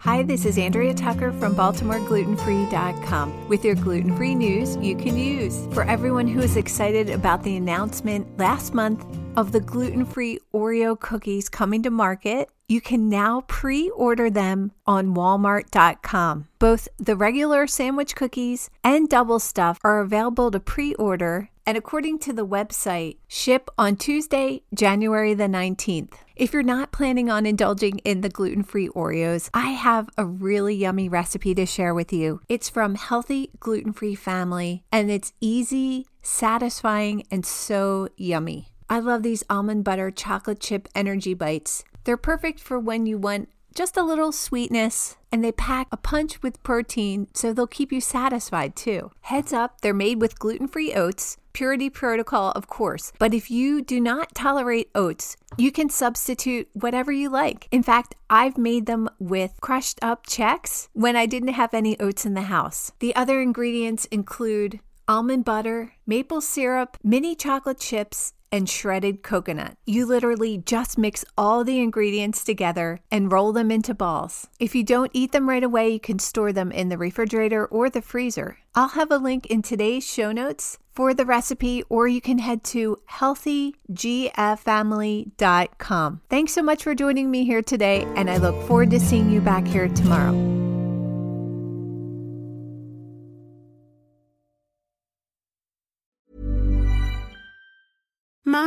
Hi, this is Andrea Tucker from BaltimoreGlutenFree.com with your gluten free news you can use. For everyone who is excited about the announcement last month of the gluten free Oreo cookies coming to market, you can now pre order them on Walmart.com. Both the regular sandwich cookies and Double Stuf are available to pre order, and according to the website, ship on Tuesday, January the 19th. If you're not planning on indulging in the gluten free Oreos, I have a really yummy recipe to share with you. It's from Healthy Gluten Free Family, and it's easy, satisfying, and so yummy. I love these almond butter chocolate chip energy bites. They're perfect for when you want just a little sweetness, and they pack a punch with protein, so they'll keep you satisfied too. Heads up, they're made with gluten free oats. Purity protocol, of course, but if you do not tolerate oats, you can substitute whatever you like. In fact, I've made them with crushed up Chex when I didn't have any oats in the house. The other ingredients include almond butter, maple syrup, mini chocolate chips, and shredded coconut. You literally just mix all the ingredients together and roll them into balls. If you don't eat them right away, you can store them in the refrigerator or the freezer. I'll have a link in today's show notes for the recipe, or you can head to healthygffamily.com. Thanks so much for joining me here today, and I look forward to seeing you back here tomorrow.